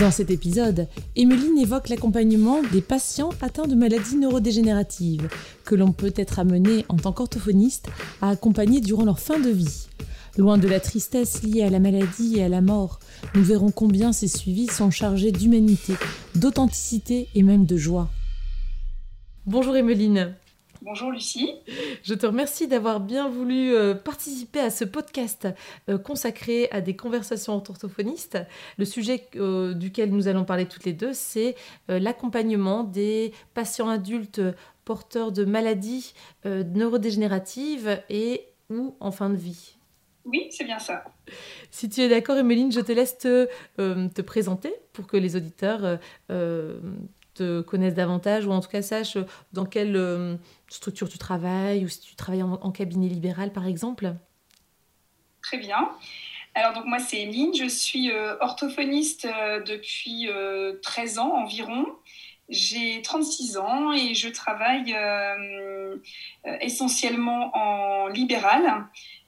Dans cet épisode, Emeline évoque l'accompagnement des patients atteints de maladies neurodégénératives, que l'on peut être amené en tant qu'orthophoniste à accompagner durant leur fin de vie. Loin de la tristesse liée à la maladie et à la mort, nous verrons combien ces suivis sont chargés d'humanité, d'authenticité et même de joie. Bonjour Emeline. Bonjour Lucie. Je te remercie d'avoir bien voulu euh, participer à ce podcast euh, consacré à des conversations entre orthophonistes. Le sujet euh, duquel nous allons parler toutes les deux, c'est l'accompagnement des patients adultes porteurs de maladies neurodégénératives et ou en fin de vie. Oui, c'est bien ça. Si tu es d'accord, Emeline, je te laisse te, te présenter pour que les auditeurs te connaissent davantage ou en tout cas sachent dans quelle euh, structure tu travailles ou si tu travailles en, cabinet libéral par exemple? Très bien. Alors donc moi c'est Emeline, je suis euh, orthophoniste euh, depuis 13 ans environ. J'ai 36 ans et je travaille essentiellement en libéral.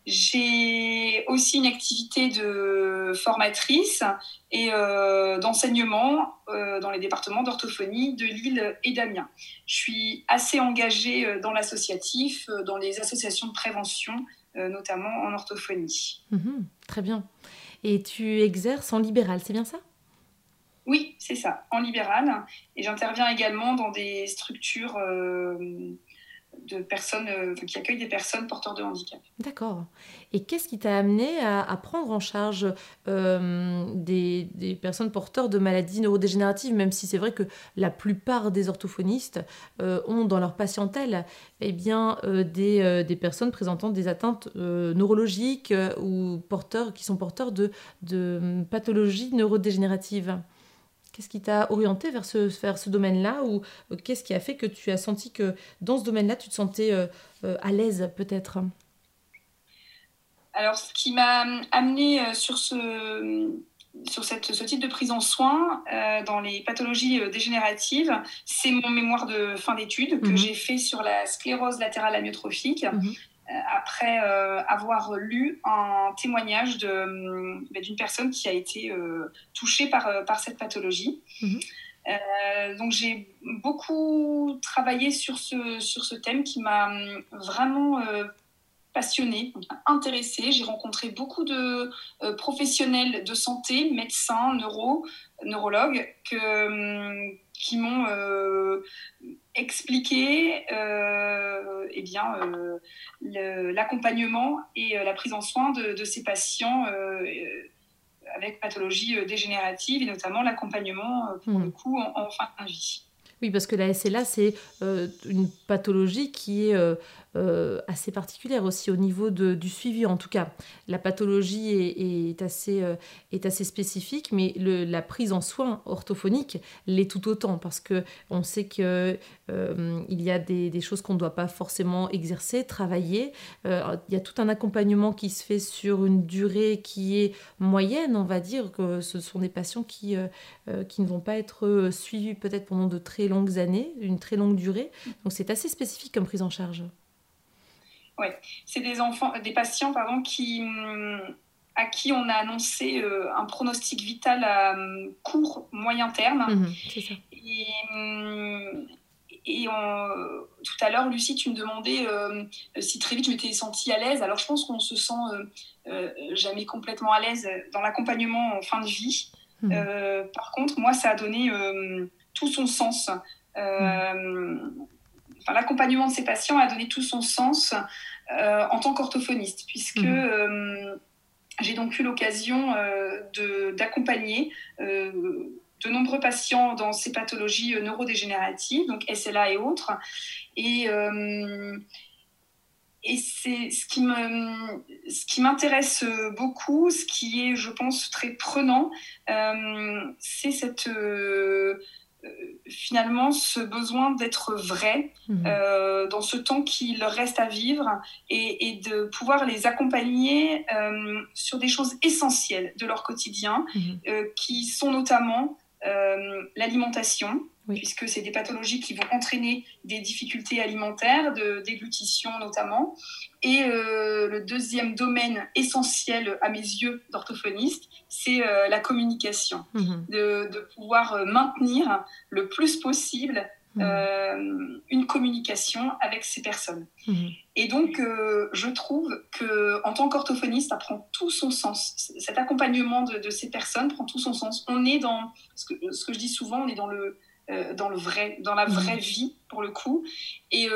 J'ai aussi une activité de formatrice et euh, d'enseignement euh, dans les départements d'orthophonie de Lille et d'Amiens. Je suis assez engagée euh, dans l'associatif, dans les associations de prévention, notamment en orthophonie. Mhm, très bien. Et tu exerces en libéral, c'est bien ça? Oui, c'est ça, en libéral. Et j'interviens également dans des structures de personnes euh, qui accueillent des personnes porteurs de handicap. D'accord. Et qu'est-ce qui t'a amené à, prendre en charge euh, des, personnes porteurs de maladies neurodégénératives, même si c'est vrai que la plupart des orthophonistes euh, ont dans leur patientèle eh bien, des, personnes présentant des atteintes neurologiques ou porteurs, qui sont porteurs de, de pathologies neurodégénératives? Qu'est-ce qui t'a orienté vers ce, vers ce domaine-là ou euh, qu'est-ce qui a fait que tu as senti que dans ce domaine-là, tu te sentais euh, euh, à l'aise peut-être? Alors, ce qui m'a amené sur ce, sur cette, ce type de prise en soins dans les pathologies dégénératives, c'est mon mémoire de fin d'études que mhm. j'ai fait sur la sclérose latérale amyotrophique. Mhm. Euh, après euh, avoir lu un témoignage euh, bah, d'une personne qui a été touchée par, par cette pathologie. Mhm. donc j'ai beaucoup travaillé sur ce, sur ce thème qui m'a vraiment passionnée, intéressée. J'ai rencontré beaucoup de professionnels de santé, médecins, neuro, neurologues, que, qui m'ont expliquer euh, eh bien, euh, l'accompagnement et euh, la prise en soin de, ces patients avec pathologie dégénérative et notamment l'accompagnement pour le mmh. coup en, fin de vie. Oui, parce que la SLA, c'est une pathologie qui est euh, assez particulière aussi au niveau de, du suivi en tout cas. La pathologie est, assez, euh, est assez spécifique, mais la prise en soin orthophonique l'est tout autant parce que on sait que euh, il y a des, des choses qu'on ne doit pas forcément exercer, travailler. il y a tout un accompagnement qui se fait sur une durée qui est moyenne, on va dire que ce sont des patients qui, qui ne vont pas être suivis peut-être pendant de très longues années, une très longue durée. Donc c'est assez spécifique comme prise en charge. Oui, c'est des enfants, des patients pardon, qui, à qui on a annoncé euh, un pronostic vital à euh, court, moyen terme. Mhm, ça. Et, et tout à l'heure, Lucie, tu me demandais euh, si très vite je m'étais sentie à l'aise. Alors, je pense qu'on se sent jamais complètement à l'aise dans l'accompagnement en fin de vie. Mhm. par contre, moi, ça a donné tout son sens. L'accompagnement de ces patients a donné tout son sens euh, en tant qu'orthophoniste, puisque mhm. euh, j'ai donc eu l'occasion euh, d'accompagner de nombreux patients dans ces pathologies neurodégénératives, donc SLA et autres. Et, et c'est ce qui me, ce qui m'intéresse beaucoup, ce qui est, je pense, très prenant, c'est cette finalement ce besoin d'être vrai mhm. euh, dans ce temps qu'il reste à vivre et, de pouvoir les accompagner euh, sur des choses essentielles de leur quotidien, mhm. euh, qui sont notamment l'alimentation, puisque c'est des pathologies qui vont entraîner des difficultés alimentaires, de déglutition notamment. Et le deuxième domaine essentiel à mes yeux d'orthophoniste, c'est euh, la communication, mhm. de, pouvoir euh, maintenir le plus possible mhm. euh, une communication avec ces personnes. Mhm. Et donc, je trouve que en tant qu'orthophoniste, ça prend tout son sens. Cet accompagnement de, ces personnes prend tout son sens. On est dans ce que, ce que je dis souvent, on est dans le dans le vrai, dans la vraie vie pour le coup. Et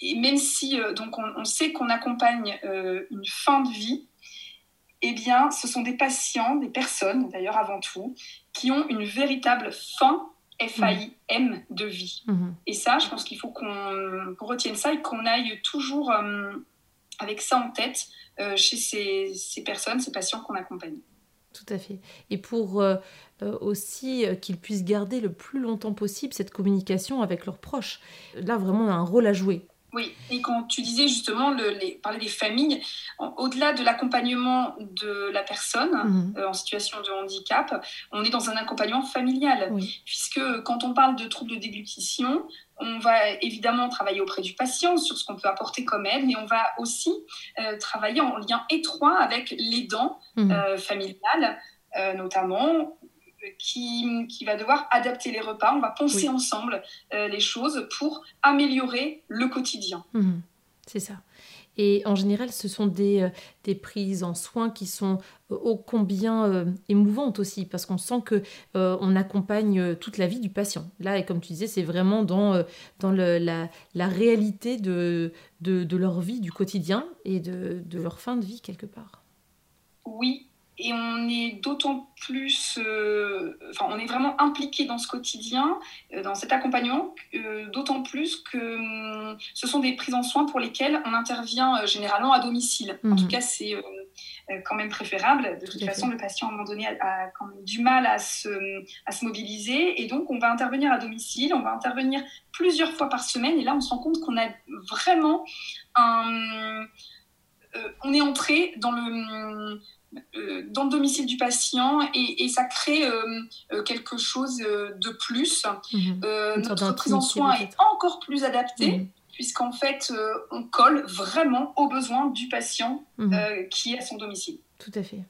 et même si donc on, sait qu'on accompagne une fin de vie, eh bien, ce sont des patients, des personnes d'ailleurs avant tout, qui ont une véritable fin F-A-I-M de vie. Mhm. Et ça, je pense qu'il faut qu'on retienne ça et qu'on aille toujours euh, avec ça en tête euh, chez ces, personnes, ces patients qu'on accompagne. Tout à fait. Et pour euh, aussi qu'ils puissent garder le plus longtemps possible cette communication avec leurs proches. Là, vraiment, on a un rôle à jouer. Oui, et quand tu disais justement le, les, parler des familles, au-delà de l'accompagnement de la personne mhm. euh, en situation de handicap, on est dans un accompagnement familial, puisque quand on parle de troubles de déglutition, on va évidemment travailler auprès du patient sur ce qu'on peut apporter comme aide, mais on va aussi euh, travailler en lien étroit avec l'aidant mhm. euh, familial, notamment qui, qui, va devoir adapter les repas. On va penser ensemble euh, les choses pour améliorer le quotidien. Mhm. c'est ça. Et en général, ce sont des, euh, des prises en soins qui sont euh, ô combien émouvantes aussi, parce qu'on sent que on accompagne toute la vie du patient. Là, et comme tu disais, c'est vraiment dans, dans le, la, la, réalité de, de, de, leur vie, du quotidien et de, de leur fin de vie quelque part. Oui, et on est d'autant plus, euh, enfin, on est vraiment impliqué dans ce quotidien, euh, dans cet accompagnement, euh, d'autant plus que hum, ce sont des prises en soins pour lesquelles on intervient généralement à domicile. En tout mhm. cas, c'est quand même préférable. De toute façon, le patient, à un moment donné, a, quand même du mal à se, à se mobiliser. Et donc, on va intervenir à domicile, on va intervenir plusieurs fois par semaine. Et là, on se rend compte qu'on a vraiment un. on est entré dans le euh, dans le domicile du patient et, ça crée euh, euh, quelque chose de plus. Mhm. notre prise en soin est encore plus adaptée. Mhm. puisqu'en fait, on colle vraiment aux besoins du patient mhm. qui est à son domicile. Tout à fait.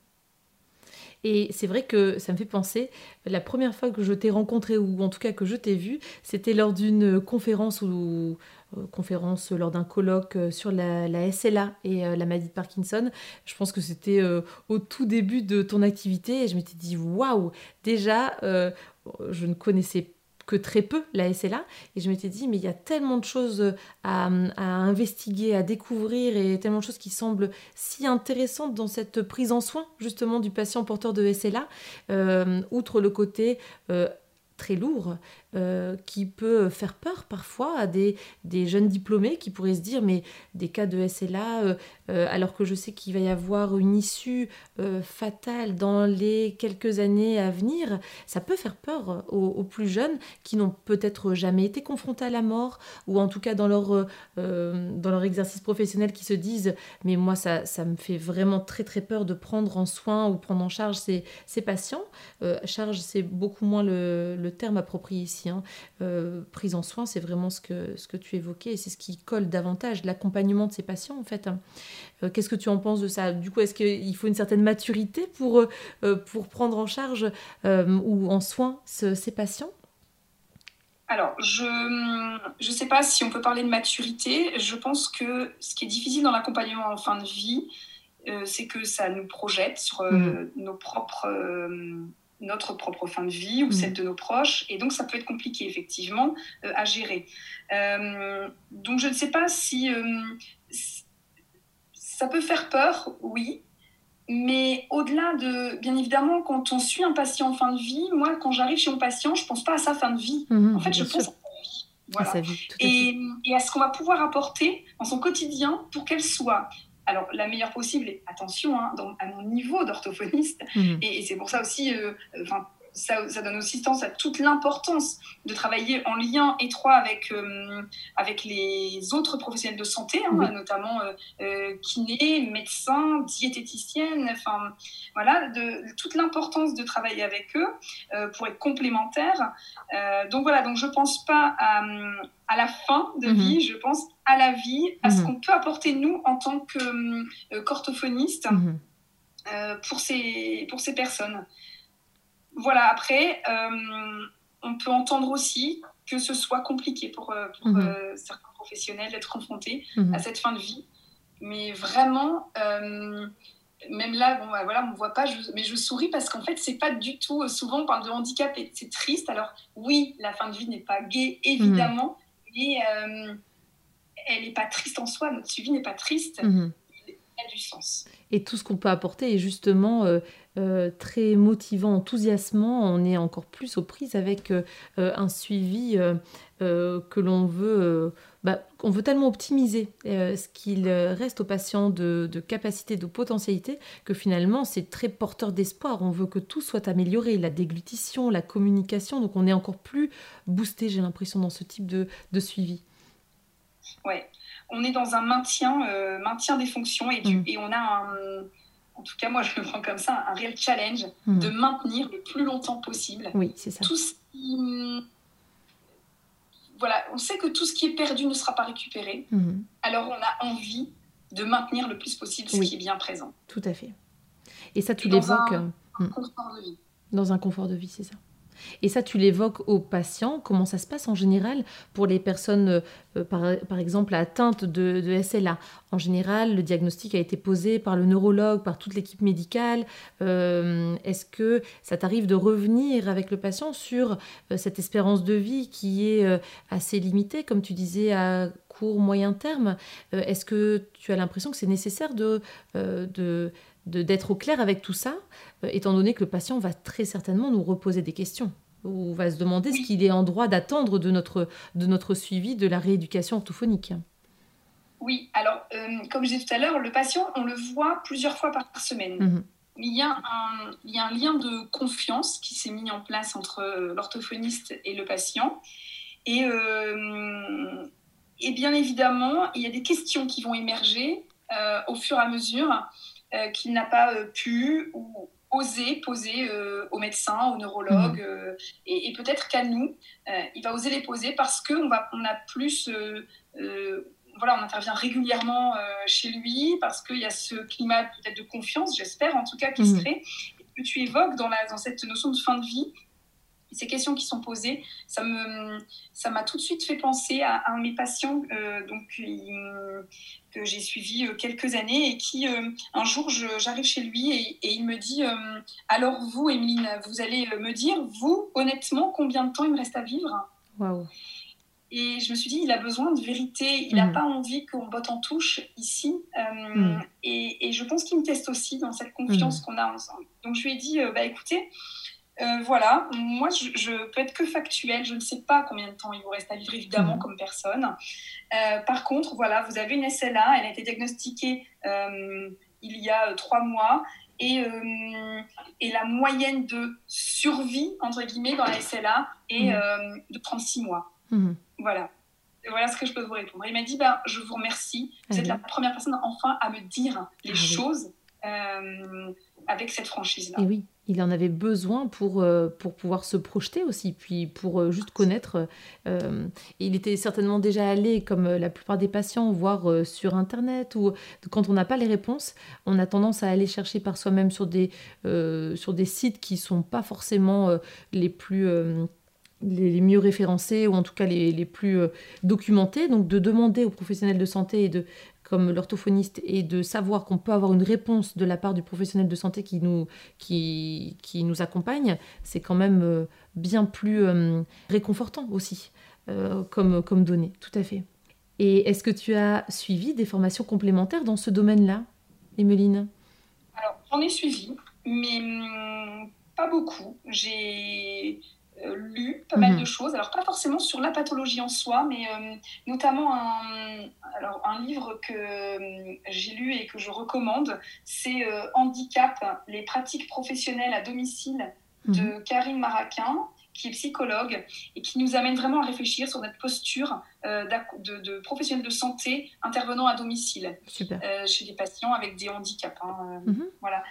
Et c'est vrai que ça me fait penser, la première fois que je t'ai rencontré, ou en tout cas que je t'ai vu, c'était lors d'une conférence ou euh, conférence lors d'un colloque euh, sur la, SLA et euh, la maladie de Parkinson. Je pense que c'était au tout début de ton activité et je m'étais dit waouh, déjà, je ne connaissais pas que très peu la SLA. Et je m'étais dit, mais il y a tellement de choses à, investiguer, à découvrir et tellement de choses qui semblent si intéressantes dans cette prise en soin justement du patient porteur de SLA, euh, outre le côté... Euh, très lourd, euh, qui peut faire peur parfois à des, jeunes diplômés qui pourraient se dire mais des cas de SLA, euh, euh, alors que je sais qu'il va y avoir une issue fatale dans les quelques années à venir, ça peut faire peur aux, plus jeunes qui n'ont peut-être jamais été confrontés à la mort, ou en tout cas dans leur, dans leur exercice professionnel qui se disent mais moi ça, ça me fait vraiment très très peur de prendre en soin ou prendre en charge ces, ces patients. charge c'est beaucoup moins le le terme approprié ici. Hein. Euh, prise en soin, c'est vraiment ce que, ce que tu évoquais et c'est ce qui colle davantage, l'accompagnement de ces patients en fait. Hein. Euh, qu'est-ce que tu en penses de ça? Du coup, est-ce qu'il faut une certaine maturité pour, euh, pour prendre en charge ou en soin ces patients? Alors, je ne sais pas si on peut parler de maturité. Je pense que ce qui est difficile dans l'accompagnement en fin de vie, c'est que ça nous projette sur mmh. nos propres notre propre fin de vie ou mm. celle de nos proches. Et donc, ça peut être compliqué, effectivement, euh, à gérer. Euh, donc, je ne sais pas si euh, ça peut faire peur, oui. Mais au-delà de, bien évidemment, quand on suit un patient en fin de vie, moi, quand j'arrive chez mon patient, je ne pense pas à sa fin de vie. Mm-hmm, en fait, je pense à sa vie. voilà. et, et, à ce qu'on va pouvoir apporter dans son quotidien pour qu'elle soit alors la meilleure possible, et attention, hein, à mon niveau d'orthophoniste, mmh. et, c'est pour ça aussi, euh, ça, donne aussi sens à toute l'importance de travailler en lien étroit avec, euh, avec les autres professionnels de santé, hein, notamment euh, euh, kinés, médecins, diététiciennes, enfin voilà, de, toute l'importance de travailler avec eux pour être complémentaires. donc voilà, donc je pense pas à, à la fin de mhm. vie, je pense à la vie, à ce mhm. qu'on peut apporter nous en tant que cortophonistes mhm. pour, ces, pour ces personnes voilà, après, euh, on peut entendre aussi que ce soit compliqué pour, euh, mhm. euh, certains professionnels d'être confrontés mhm. à cette fin de vie. Mais vraiment, même là, bon, bah, voilà, on ne voit pas, mais je souris parce qu'en fait, c'est pas du tout. Souvent, on parle de handicap et c'est triste. Alors, oui, la fin de vie n'est pas gaie, évidemment, mhm. mais elle n'est pas triste en soi. Notre suivi n'est pas triste. Il a du sens. Et tout ce qu'on peut apporter est justement euh, très motivant, enthousiasmant, on est encore plus aux prises avec euh, euh, un suivi que l'on veut, bah, on veut tellement optimiser ce qu'il reste aux patients de, de, capacité, de potentialité, que finalement c'est très porteur d'espoir. On veut que tout soit amélioré, la déglutition, la communication, donc on est encore plus boosté, j'ai l'impression, dans ce type de, de suivi. Ouais, on est dans un maintien, maintien des fonctions et, mmh. et on a un en tout cas moi je le prends comme ça, un réel challenge mhm. de maintenir le plus longtemps possible. Oui, c'est ça. Tout ce qui... Voilà, on sait que tout ce qui est perdu ne sera pas récupéré. Mhm. Alors on a envie de maintenir le plus possible ce qui est bien présent. Tout à fait. Et ça, tu l'évoques. Dans un confort de vie. Dans un confort de vie, c'est ça. Et ça, tu l'évoques aux patients. Comment ça se passe en général pour les personnes, euh, par, exemple, atteintes de, SLA En général, le diagnostic a été posé par le neurologue, par toute l'équipe médicale. Euh, est-ce que ça t'arrive de revenir avec le patient sur euh, cette espérance de vie qui est assez limitée, comme tu disais, à court, moyen terme? Est-ce que tu as l'impression que c'est nécessaire de, de d'être au clair avec tout ça, euh, étant donné que le patient va très certainement nous reposer des questions ou va se demander ce qu'il est en droit d'attendre de notre, de notre suivi de la rééducation orthophonique. Oui, alors, euh, comme je disais tout à l'heure, le patient, on le voit plusieurs fois par semaine. Mhm. Il, y a un, il y a un lien de confiance qui s'est mis en place entre euh, l'orthophoniste et le patient. Et, et bien évidemment, il y a des questions qui vont émerger au fur et à mesure qu'il n'a pas euh, pu ou osé poser euh, aux médecins, aux neurologues mhm. et, peut-être qu'à nous. il va oser les poser parce qu'on on a plus voilà, on intervient régulièrement chez lui parce qu'il y a ce climat peut-être de confiance, j'espère en tout cas, qui se mhm. crée. que tu évoques dans, la, dans cette notion de fin de vie, ces questions qui sont posées, ça me, ça m'a tout de suite fait penser à, un de mes patients euh, donc, que j'ai suivi euh, quelques années et qui, euh, un jour, j'arrive chez lui et, il me dit Alors, vous, Emeline, vous allez me dire, vous, honnêtement, combien de temps il me reste à vivre? Et je me suis dit, il a besoin de vérité, il n'a mm. pas envie qu'on botte en touche ici. Mm. et, et, je pense qu'il me teste aussi dans cette confiance mm. qu'on a ensemble. Donc je lui ai dit, bah écoutez, euh, voilà, moi je, peux être que factuelle, je ne sais pas combien de temps il vous reste à vivre évidemment mhm. comme personne. Euh, par contre, voilà, vous avez une SLA, elle a été diagnostiquée euh, il y a trois mois et, et, la moyenne de survie, entre guillemets, dans la SLA est mhm. de 36 mois. Mhm. Voilà. voilà ce que je peux vous répondre. Il m'a dit, ben, je vous remercie, vous êtes la première personne enfin à me dire les ah choses avec cette franchise-là. Et oui il en avait besoin pour, euh, pour pouvoir se projeter aussi, puis pour euh, juste connaître. Euh, il était certainement déjà allé, comme la plupart des patients, voir sur Internet, ou quand on n'a pas les réponses, on a tendance à aller chercher par soi-même sur, des sur des sites qui ne sont pas forcément les plus les, mieux référencés ou en tout cas les, les plus documentés. Donc de demander aux professionnels de santé et de comme l'orthophoniste et de savoir qu'on peut avoir une réponse de la part du professionnel de santé qui nous, qui, qui nous accompagne, c'est quand même euh, bien plus euh, réconfortant aussi euh, comme, comme donnée, tout à fait. Et est-ce que tu as suivi des formations complémentaires dans ce domaine-là, Emeline? Alors, j'en ai suivi, mais hum, pas beaucoup. J'ai lu pas mal mhm. de choses. Alors, pas forcément sur la pathologie en soi, mais notamment un, alors, un livre que j'ai lu et que je recommande. C'est Handicap, les pratiques professionnelles à domicile de mhm. Karine Maraquin qui est psychologue et qui nous amène vraiment à réfléchir sur notre posture euh, de, de, professionnel de santé intervenant à domicile euh, chez des patients avec des handicaps. Hein, euh, mhm. Voilà.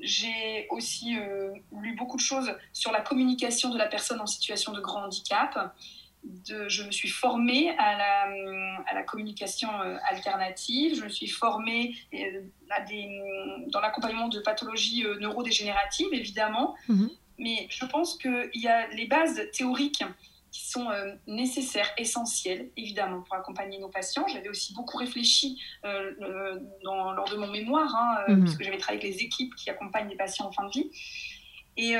J'ai aussi lu beaucoup de choses sur la communication de la personne en situation de grand handicap. De, je me suis formée à la, à la communication alternative, je me suis formée à des, dans l'accompagnement de pathologies neurodégénératives, évidemment. Mhm mais je pense qu'il y a les bases théoriques qui sont euh, nécessaires, essentielles, évidemment, pour accompagner nos patients. J'avais aussi beaucoup réfléchi euh, dans, lors de mon mémoire, hein, euh, mhm. parce que j'avais travaillé avec les équipes qui accompagnent les patients en fin de vie. Et,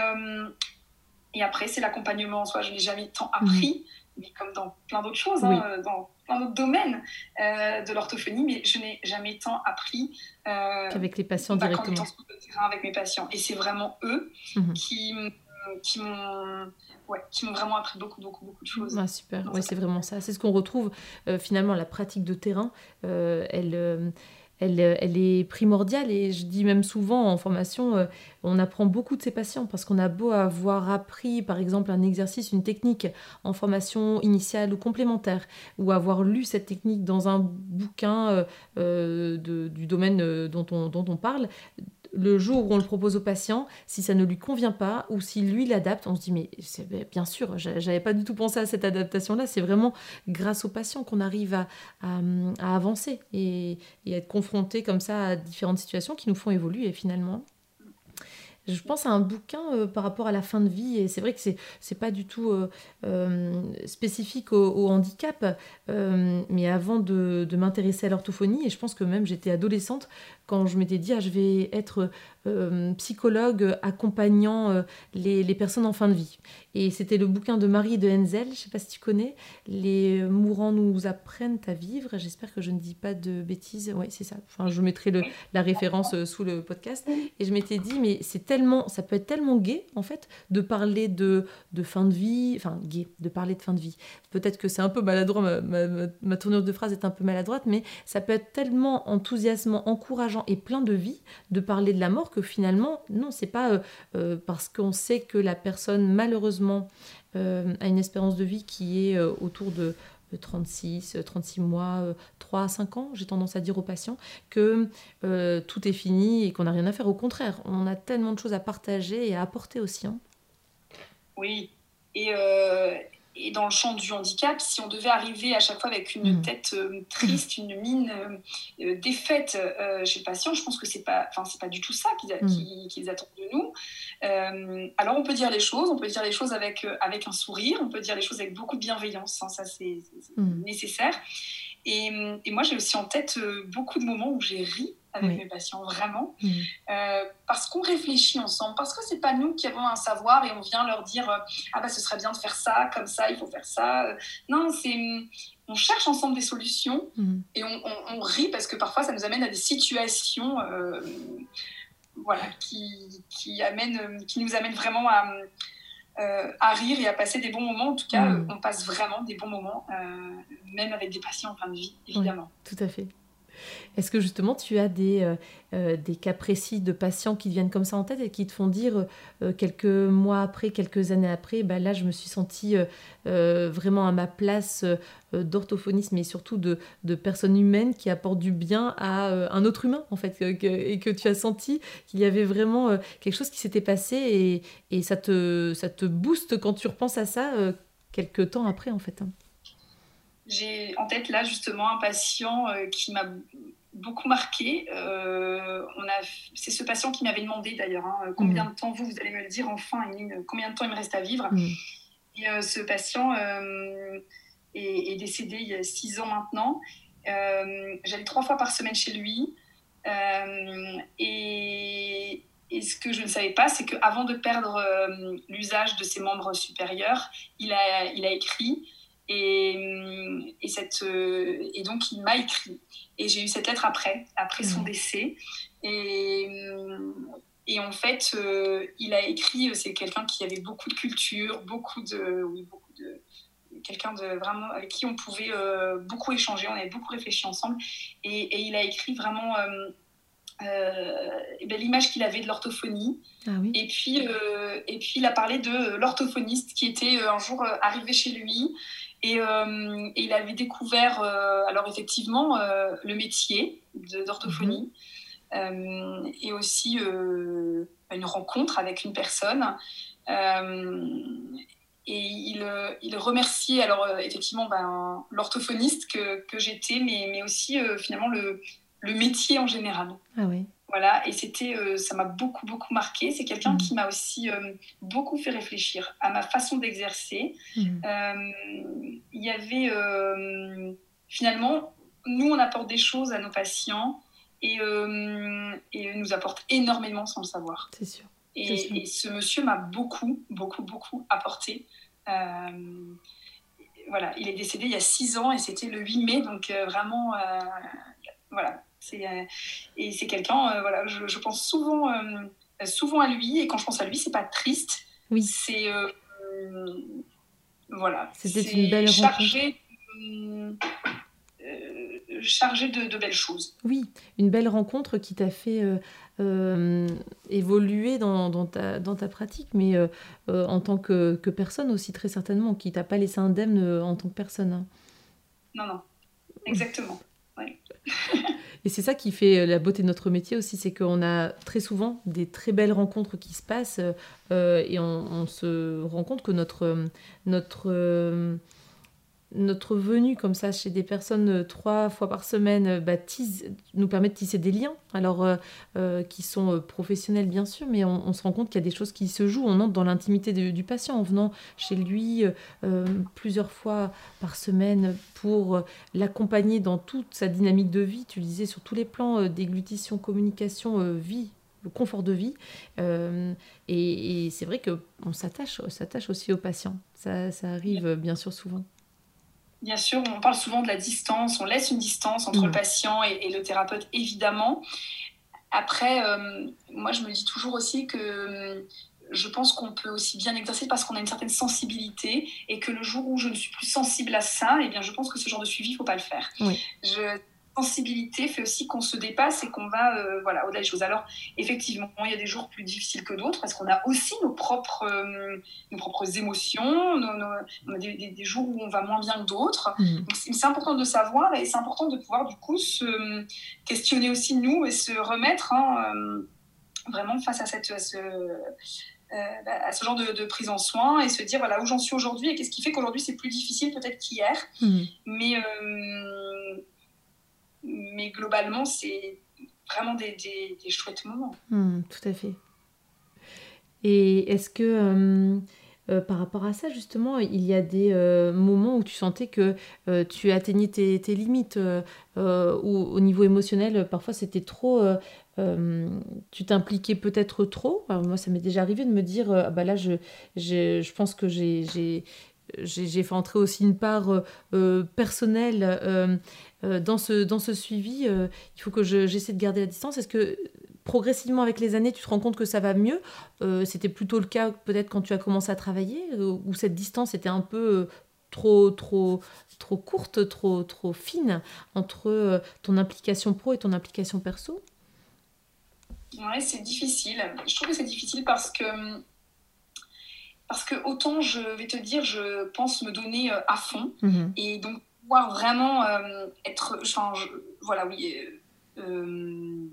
et après, c'est l'accompagnement en soi. Je n'ai jamais tant appris, mhm. mais comme dans plein d'autres choses, hein, dans plein d'autres domaines de l'orthophonie, mais je n'ai jamais tant appris qu'avec les patients directement. avec mes patients. Et c'est vraiment eux mhm. qui, qui m'ont ouais, qui m'ont vraiment appris beaucoup, beaucoup, beaucoup de choses. Ah, super, ouais, c'est vraiment ça. C'est ce qu'on retrouve euh, finalement, la pratique de terrain. Euh, elle, euh, elle, elle, est primordiale et je dis même souvent en formation, on apprend beaucoup de ses patients parce qu'on a beau avoir appris par exemple un exercice, une technique en formation initiale ou complémentaire ou avoir lu cette technique dans un bouquin de, du domaine dont on, dont on parle, le jour où on le propose au patient, si ça ne lui convient pas ou si lui l'adapte, on se dit mais bien sûr, j'avais pas du tout pensé à cette adaptation-là. C'est vraiment grâce au patient qu'on arrive à, avancer et, à être confronté comme ça à différentes situations qui nous font évoluer finalement. Je pense à un bouquin euh, par rapport à la fin de vie, et c'est vrai que c'est n'est pas du tout euh, euh, spécifique au, handicap, mais avant de m'intéresser à l'orthophonie, et je pense que même j'étais adolescente quand je m'étais dit ah, je vais être euh, psychologue accompagnant euh, les, les, personnes en fin de vie. Et c'était le bouquin de Marie de Henzel, je sais pas si tu connais, Les mourants nous apprennent à vivre. J'espère que je ne dis pas de bêtises. Oui, c'est ça. Enfin, je mettrai le, la référence euh, sous le podcast. Et je m'étais dit, mais c'est tellement, ça peut être tellement gai, en fait, de parler de, de fin de vie, enfin, gai, de parler de fin de vie. Peut-être que c'est un peu maladroit, ma, ma, ma tournure de phrase est un peu maladroite, mais ça peut être tellement enthousiasmant, encourageant et plein de vie de parler de la mort que finalement, non, c'est pas euh, euh, parce qu'on sait que la personne, malheureusement, euh, a une espérance de vie qui est autour de 36, 36 mois, 3 à 5 ans, j'ai tendance à dire aux patients, que tout est fini et qu'on n'a rien à faire. Au contraire, on a tellement de choses à partager et à apporter aussi. Hein. Oui, et, et dans le champ du handicap, si on devait arriver à chaque fois avec une mm. tête euh, triste, une mine euh, euh, défaite chez le patient, je pense que c'est pas, enfin c'est pas du tout ça mm. qu'ils attendent de nous. alors on peut dire les choses, on peut dire les choses avec avec un sourire, on peut dire les choses avec beaucoup de bienveillance, hein, ça c'est mm. nécessaire. Et, et moi j'ai aussi en tête beaucoup de moments où j'ai ri avec mes patients, vraiment. Mm. Euh, parce qu'on réfléchit ensemble, parce que c'est pas nous qui avons un savoir et on vient leur dire euh, Ah, bah, ce serait bien de faire ça, comme ça, il faut faire ça. Non, c'est. On cherche ensemble des solutions mm. et on, on, rit parce que parfois ça nous amène à des situations euh, voilà, qui, qui, amènent, qui nous amènent vraiment à. à rire et à passer des bons moments. En tout cas, on passe vraiment des bons moments, même avec des patients en fin de vie, évidemment. tout à fait. Est-ce que justement tu as des, euh, euh, des cas précis de patients qui te viennent comme ça en tête et qui te font dire euh, quelques mois après, quelques années après, bah là je me suis sentie vraiment à ma place d'orthophoniste, mais surtout de, personne humaine qui apporte du bien à un autre humain en fait, et que tu as senti qu'il y avait vraiment quelque chose qui s'était passé et, et, ça, te, ça te booste quand tu repenses à ça quelques temps après en fait. Hein. J'ai en tête là justement un patient euh, qui m'a beaucoup marqué. Euh, c'est ce patient qui m'avait demandé d'ailleurs hein, combien mm. de temps vous, vous allez me le dire enfin, combien de temps il me reste à vivre. Mm. Et euh, ce patient est, décédé il y a six ans maintenant. J'allais trois fois par semaine chez lui. Et, et, ce que je ne savais pas, c'est qu'avant de perdre l'usage de ses membres supérieurs, il a, il a écrit et, et, cette, et donc, il m'a écrit. Et j'ai eu cette lettre après, après son décès. Et, Et en fait, il a écrit, c'est quelqu'un qui avait beaucoup de culture, beaucoup de, oui, beaucoup de, quelqu'un de vraiment avec qui on pouvait beaucoup échanger, on avait beaucoup réfléchi ensemble. Et, il a écrit vraiment eh ben, l'image qu'il avait de l'orthophonie. Ah et, puis, et puis, il a parlé de l'orthophoniste qui était un jour arrivé chez lui euh, et, il avait découvert, euh, alors effectivement, euh, le métier d'orthophonie et aussi une rencontre avec une personne. et il, il, remerciait alors effectivement ben, l'orthophoniste que, que j'étais, mais, mais aussi finalement le, le métier en général. Ah oui. Voilà, et c'était, euh, ça m'a beaucoup, beaucoup marqué. C'est quelqu'un mm. qui m'a aussi euh, beaucoup fait réfléchir à ma façon d'exercer. Mm. Euh, il y avait, finalement, nous, on apporte des choses à nos patients et, et nous apporte énormément sans le savoir. C'est sûr. Et, ce monsieur m'a beaucoup, beaucoup, beaucoup apporté. voilà, il est décédé il y a six ans et c'était le 8 mai, donc vraiment, voilà, et c'est quelqu'un, euh, voilà, je, pense souvent, euh, souvent à lui. Et quand je pense à lui, c'est pas triste. Oui. C'est voilà. C'était une belle chargé, chargé de, de, belles choses. Oui, une belle rencontre qui t'a fait évoluer dans, dans, ta, dans, ta, pratique, mais en tant que, que, personne aussi, très certainement, qui t'a pas laissé indemne en tant que personne. Hein. Non, non, exactement. Ouais. Et c'est ça qui fait euh, la beauté de notre métier aussi, c'est qu'on a très souvent des très belles rencontres qui se passent euh, et on, se rend compte que notre, notre notre venue comme ça chez des personnes euh, trois fois par semaine euh, bah, nous permet de tisser des liens, alors euh, qui sont professionnels bien sûr, mais on, se rend compte qu'il y a des choses qui se jouent. On entre dans l'intimité du patient en venant chez lui plusieurs fois par semaine pour l'accompagner dans toute sa dynamique de vie. Tu disais sur tous les plans déglutition, communication, vie, le confort de vie. et, c'est vrai qu'on s'attache, s'attache aussi aux patients. Ça, ça arrive bien sûr souvent. Bien sûr, on parle souvent de la distance, on laisse une distance entre le mm. patient et, le thérapeute, évidemment. Après, euh, moi, je me dis toujours aussi que euh, je pense qu'on peut aussi bien exercer parce qu'on a une certaine sensibilité et que le jour où je ne suis plus sensible à ça, eh bien, je pense que ce genre de suivi, il ne faut pas le faire. Oui. Je, sensibilité fait aussi qu'on se dépasse et qu'on va euh, voilà, au-delà des choses. Alors, effectivement, il y a des jours plus difficiles que d'autres parce qu'on a aussi nos propres, euh, nos propres émotions, on a des, des, jours où on va moins bien que d'autres. Mmh. c'est important de savoir et c'est important de pouvoir, du coup, se questionner aussi nous et se remettre hein, euh, vraiment face à, cette, à ce, bah, à ce genre de, prise en soin et se dire voilà où j'en suis aujourd'hui et qu'est-ce qui fait qu'aujourd'hui c'est plus difficile peut-être qu'hier. Mmh. Mais mais globalement, c'est vraiment des, chouettes moments. Hmm, tout à fait. Et est-ce que euh, euh, par rapport à ça, justement, il y a des euh, moments où tu sentais que tu atteignais tes, tes limites, ou au niveau émotionnel, parfois c'était trop... tu t'impliquais peut-être trop? moi, ça m'est déjà arrivé de me dire, ah bah là, je, pense que j'ai fait entrer aussi une part personnelle euh, dans, ce, dans ce suivi, euh, il faut que j'essaie de garder la distance. Est-ce que progressivement avec les années, tu te rends compte que ça va mieux? Euh, C'était plutôt le cas peut-être quand tu as commencé à travailler, où cette distance était un peu trop, trop, trop courte, trop, trop fine entre ton implication pro et ton implication perso? Ouais, c'est difficile. Je trouve que c'est difficile parce que parce que autant je vais te dire, je pense me donner à fond. Mmh et donc pouvoir vraiment euh, être, enfin, voilà, oui, euh, euh,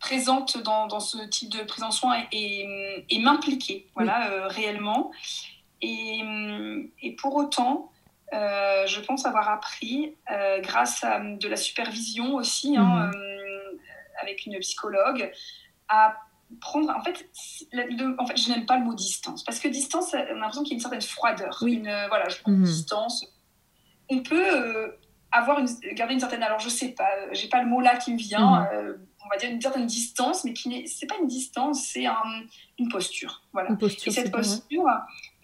présente dans, dans, ce type de prise en soin et, et, m'impliquer, voilà, réellement. Et, et, pour autant, je pense avoir appris, grâce à de la supervision aussi, hein, mhm. avec une psychologue, à prendre. En fait, en fait je n'aime pas le mot distance, parce que distance, on a l'impression qu'il y a une certaine froideur. Oui. Une, voilà, je prends mhm. distance on peut euh, avoir une, garder une certaine, alors je sais pas, j'ai pas le mot là qui me vient, mhm. euh, on va dire une certaine distance, mais qui n'est, c'est pas une distance, c'est une posture. Voilà. et cette posture,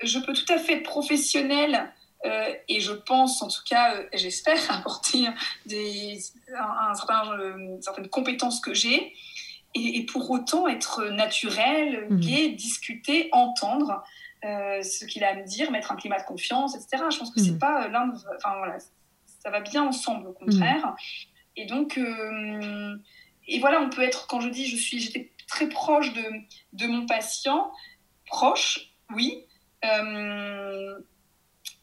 je peux tout à fait être professionnelle euh, et je pense, en tout cas, j'espère apporter des, un, certain, une certaine compétence que j'ai. et, pour autant être naturel, mmh. gai, discuter, entendre ce qu'il a à me dire, mettre un climat de confiance, etc. Je pense que c'est pas l'un, enfin voilà, ça va bien ensemble au contraire. Et donc, et voilà, on peut être, quand je dis je suis, j'étais très proche de, de mon patient, proche, oui, euh,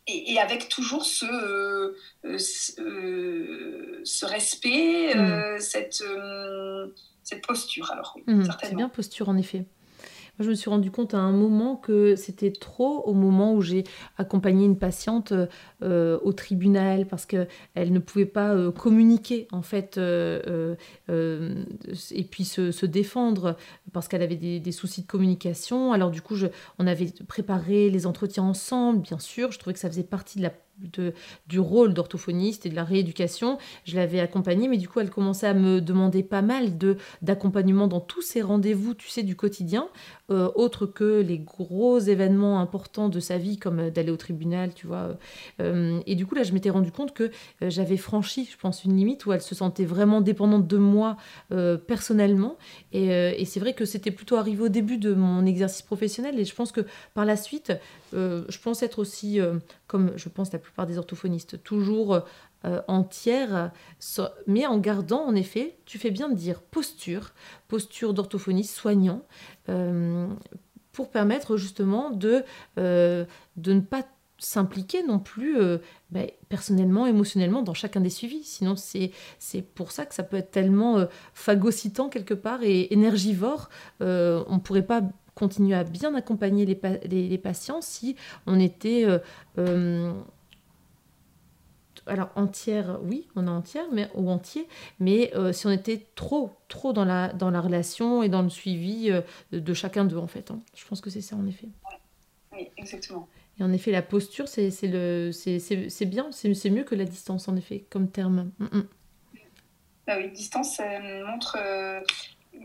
et, avec toujours ce, euh, euh, ce, respect, mm. cette, cette posture. Alors, oui, mm. C'est bien posture, en effet je me suis rendu compte à un moment que c'était trop au moment où j'ai accompagné une patiente euh, au tribunal parce qu'elle ne pouvait pas euh, communiquer en fait euh, et puis se, défendre parce qu'elle avait des, soucis de communication. Alors du coup, je, on avait préparé les entretiens ensemble, bien sûr. Je trouvais que ça faisait partie de la du rôle d'orthophoniste et de la rééducation. Je l'avais accompagnée, mais du coup, elle commençait à me demander pas mal de d'accompagnement dans tous ces rendez-vous, tu sais, du quotidien, euh, autres que les gros événements importants de sa vie, comme d'aller au tribunal, tu vois. Euh, et du coup, là, je m'étais rendu compte que euh, j'avais franchi, je pense, une limite où elle se sentait vraiment dépendante de moi personnellement. Et c'est vrai que c'était plutôt arrivé au début de mon exercice professionnel, et je pense que par la suite, je pense être aussi, comme je pense la plupart des orthophonistes, toujours euh, entière, mais en gardant en effet, tu fais bien de dire posture, posture d'orthophoniste soignant, euh, pour permettre justement de, euh, de ne pas s'impliquer non plus ben, personnellement, émotionnellement dans chacun des suivis. Sinon, c'est, c'est pour ça que ça peut être tellement phagocytant quelque part et énergivore. on ne pourrait pas continuer à bien accompagner les, les, patients si on était alors entière, oui, on est entière, mais ou entier, mais euh, si on était trop, trop dans la dans la relation et dans le suivi euh, de chacun d'eux en fait. Hein. Je pense que c'est ça en effet. Oui, exactement. Et en effet, la posture, c'est le c'est bien, c'est mieux que la distance en effet comme terme. Mm, mm. Bah oui, distance, ça montre.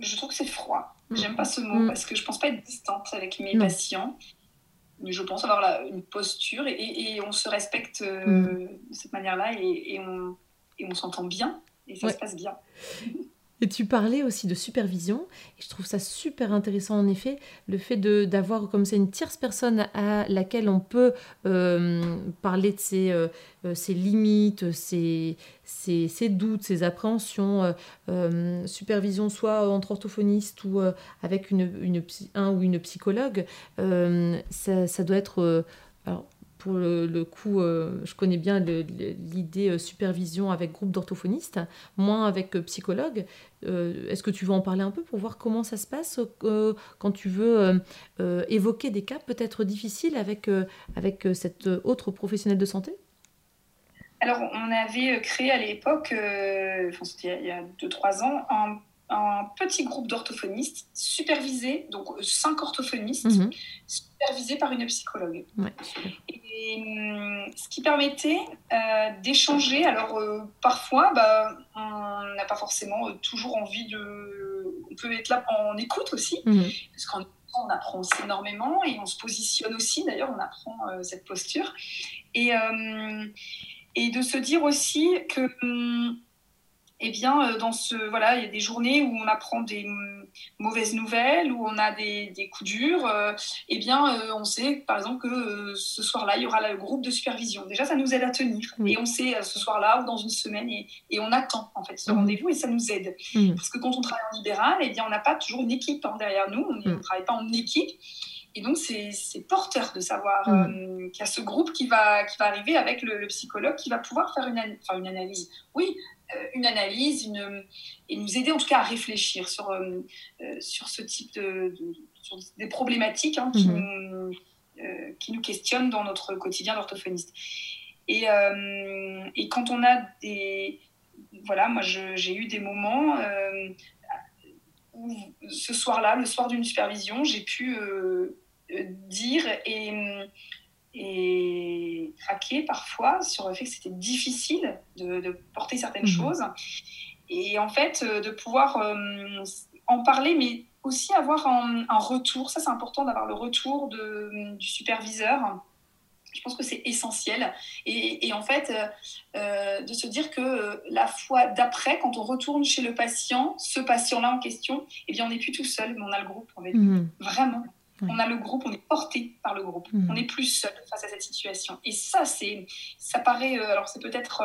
Je trouve que c'est froid. Mm. J'aime pas ce mot parce que je pense pas être distante avec mes patients je pense avoir une posture et, on se respecte euh, mm. de cette manière-là et, on, on s'entend bien et ça se passe bien. Et tu parlais aussi de supervision, et je trouve ça super intéressant en effet, le fait d'avoir comme ça une tierce personne à laquelle on peut euh, parler de ses, euh, euh, ses limites, ses, ses, ses, doutes, ses appréhensions, supervision soit entre orthophonistes ou avec une, un ou une psychologue, ça, doit être... pour le, coup, euh, je connais bien l'idée euh, supervision avec groupe d'orthophonistes, moins avec euh, psychologue. Est-ce que tu veux en parler un peu pour voir comment ça se passe quand tu veux évoquer des cas peut-être difficiles avec, avec cette autre professionnelle de santé? Alors, on avait créé à l'époque, enfin, c'était il y a 2-3 ans, un un petit groupe d'orthophonistes supervisés, donc cinq orthophonistes, mhm. supervisés par une psychologue. et, hum, ce qui permettait euh, d'échanger. Alors, euh, parfois, bah, on n'a pas forcément euh, toujours envie de. On peut être là en écoute aussi, mhm. parce qu'en on apprend aussi énormément et on se positionne aussi. D'ailleurs, on apprend cette posture. Et, et de se dire aussi que. Hum, eh bien, euh, dans ce, voilà, il y a des journées où on apprend des mauvaises nouvelles, où on a des, des coups durs. Euh, eh bien, euh, on sait, par exemple, que ce soir-là, il y aura le groupe de supervision. Déjà, ça nous aide à tenir. Et on sait ce soir-là ou dans une semaine, et, et on attend en fait ce rendez-vous et ça nous aide. Parce que quand on travaille en libéral, eh bien, on n'a pas toujours une équipe hein, derrière nous. On ne travaille pas en équipe. Et donc, c'est porteur de savoir qu'il y a ce groupe qui va, qui va arriver avec le, psychologue qui va pouvoir faire une, enfin, une analyse. Oui, euh, une analyse une, et nous aider en tout cas à réfléchir sur, euh, euh, sur ce type de, sur des problématiques hein, qui, mhm. nous, qui nous questionnent dans notre quotidien d'orthophoniste. Et, et, quand on a des... Voilà, moi j'ai eu des moments où ce soir-là, le soir d'une supervision, j'ai pu dire et et craquer parfois sur le fait que c'était difficile de, porter certaines mhm. choses. Et en fait, euh, de pouvoir euh, en parler, mais aussi avoir un, retour. Ça, c'est important d'avoir le retour de, du superviseur je pense que c'est essentiel. Et, en fait, euh, de se dire que la fois d'après, quand on retourne chez le patient, ce patient-là en question, eh bien, on n'est plus tout seul, mais on a le groupe. En fait. Mmh. Vraiment. On a le groupe, on est porté par le groupe. Mmh. On n'est plus seul face à cette situation. Et ça, c'est, ça paraît, euh, alors c'est peut-être,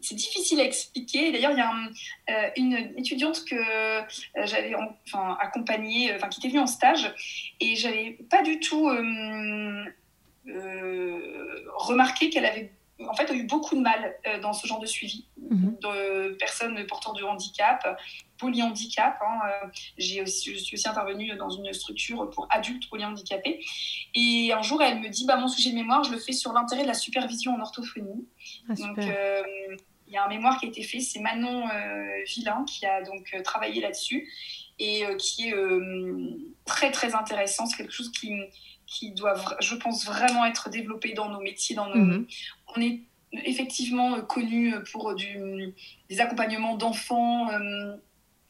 c'est difficile à expliquer. D'ailleurs, il y a une étudiante que j'avais enfin, accompagnée, enfin, qui était venue en stage, et j'avais pas du tout euh, remarqué qu'elle avait en fait, eu beaucoup de mal euh, dans ce genre de suivi mhm. de personnes portant de handicap, polyhandicap. Hein, euh, j'ai aussi, je suis aussi intervenue dans une structure pour adultes polyhandicapés. Et un jour, elle me dit bah, Mon sujet de mémoire, je le fais sur l'intérêt de la supervision en orthophonie. Ah, donc, il y a un mémoire qui a été fait. C'est Manon Villain qui a donc travaillé là-dessus et qui est très, très intéressant. C'est quelque chose qui qui doivent, je pense, vraiment être développés dans nos métiers. Dans nos... Mhm. On est effectivement connu pour du, des accompagnements d'enfants. Euh,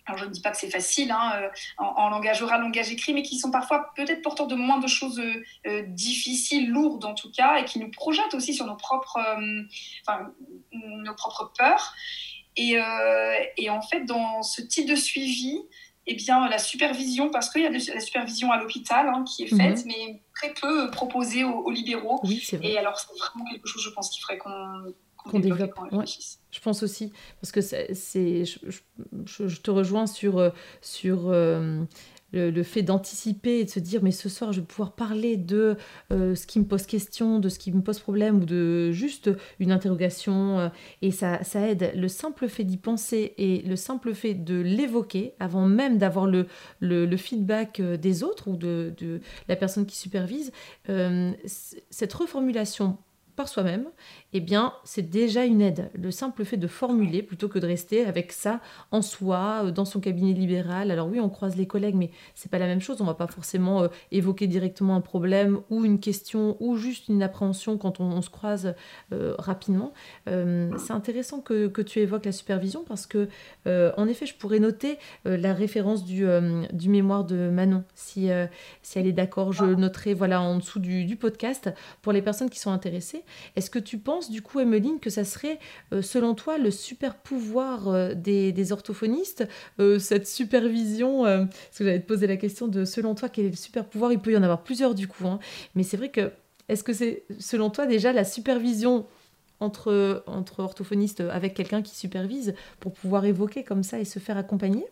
alors je ne dis pas que c'est facile hein, euh, en, langage oral, langage écrit, mais qui sont parfois peut-être porteurs de moins de choses euh, difficiles, lourdes en tout cas, et qui nous projettent aussi sur nos propres, enfin, nos propres peurs. Et, et, en fait, dans ce type de suivi, eh bien, la supervision, parce qu'il y a de la supervision à l'hôpital hein, qui est faite, mhm. mais très peu proposée aux, libéraux. Oui, c'est vrai. Et alors, c'est vraiment quelque chose, je pense, qu'il faudrait qu'on développe. je pense aussi, parce que c'est, je, je, te rejoins sur, euh, sur euh, le, fait d'anticiper et de se dire mais ce soir je vais pouvoir parler de euh, ce qui me pose question, de ce qui me pose problème ou de juste une interrogation euh, et ça, ça aide. Le simple fait d'y penser et le simple fait de l'évoquer avant même d'avoir le, le, feedback euh, des autres ou de, de la personne qui supervise, cette reformulation par soi-même, eh bien, c'est déjà une aide. Le simple fait de formuler plutôt que de rester avec ça en soi, euh, dans son cabinet libéral. Alors oui, on croise les collègues, mais c'est pas la même chose. On va pas forcément euh, évoquer directement un problème ou une question ou juste une appréhension quand on, se croise euh, rapidement. c'est intéressant que, tu évoques la supervision parce que, en effet, je pourrais noter la référence du, du, mémoire de Manon, si, si elle est d'accord. Je noterai voilà en dessous du, du podcast pour les personnes qui sont intéressées. Est-ce que tu penses, du coup, Emeline, que ça serait, euh, selon toi, le super pouvoir euh, des, orthophonistes, euh, cette supervision Parce que j'allais te poser la question de, selon toi, quel est le super pouvoir? Il peut y en avoir plusieurs, du coup. Hein. mais c'est vrai que, est-ce que c'est, selon toi, déjà la supervision entre, entre orthophonistes avec quelqu'un qui supervise pour pouvoir évoquer comme ça et se faire accompagner?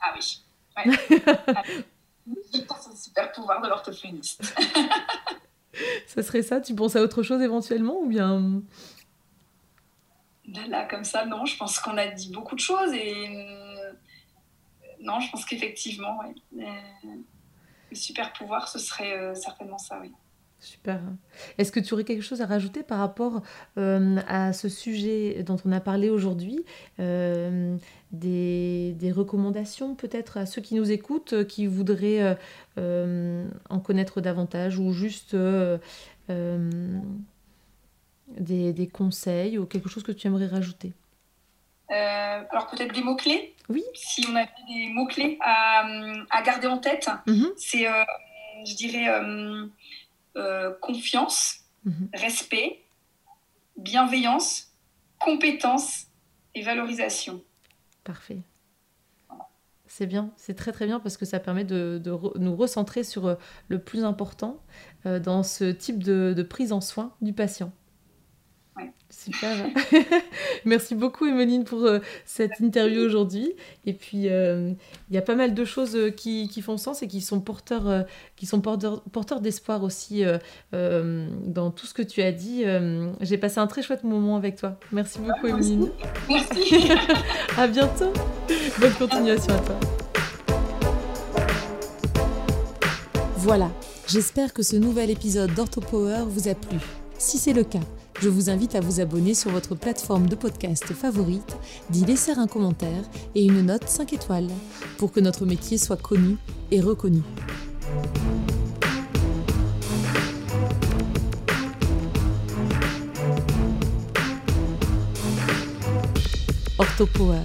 Ah oui. Ouais. ah, je pense au super pouvoir de l'orthophoniste. ça serait ça Tu penses à autre chose éventuellement ou bien? Là, comme ça, non. Je pense qu'on a dit beaucoup de choses et euh, non, je pense qu'effectivement, oui. le super pouvoir, ce serait euh, certainement ça, oui. Super. Est-ce que tu aurais quelque chose à rajouter par rapport euh, à ce sujet dont on a parlé aujourd'hui euh, des, recommandations peut-être à ceux qui nous écoutent, euh, qui voudraient en connaître davantage ou juste des, conseils ou quelque chose que tu aimerais rajouter? Alors peut-être des mots-clés Oui. Si on avait des mots-clés à, garder en tête, mm-hmm. c'est, je dirais confiance, mhm. respect, bienveillance, compétence et valorisation. Parfait. C'est bien, c'est très très bien parce que ça permet de, nous recentrer sur euh, le plus important euh, dans ce type de prise en soin du patient. Super. Merci beaucoup, Emeline, pour euh, cette interview aujourd'hui. Et puis, euh, il y a pas mal de choses euh, qui, font sens et qui sont porteurs, qui sont porteurs, porteurs d'espoir aussi dans tout ce que tu as dit. J'ai passé un très chouette moment avec toi. Merci beaucoup, Emeline. Merci. à bientôt. Bonne continuation à toi. Voilà. J'espère que ce nouvel épisode d'OrthoPower vous a plu. Si c'est le cas, je vous invite à vous abonner sur votre plateforme de podcast favorite, d'y laisser un commentaire et une note 5 étoiles pour que notre métier soit connu et reconnu. Orthopower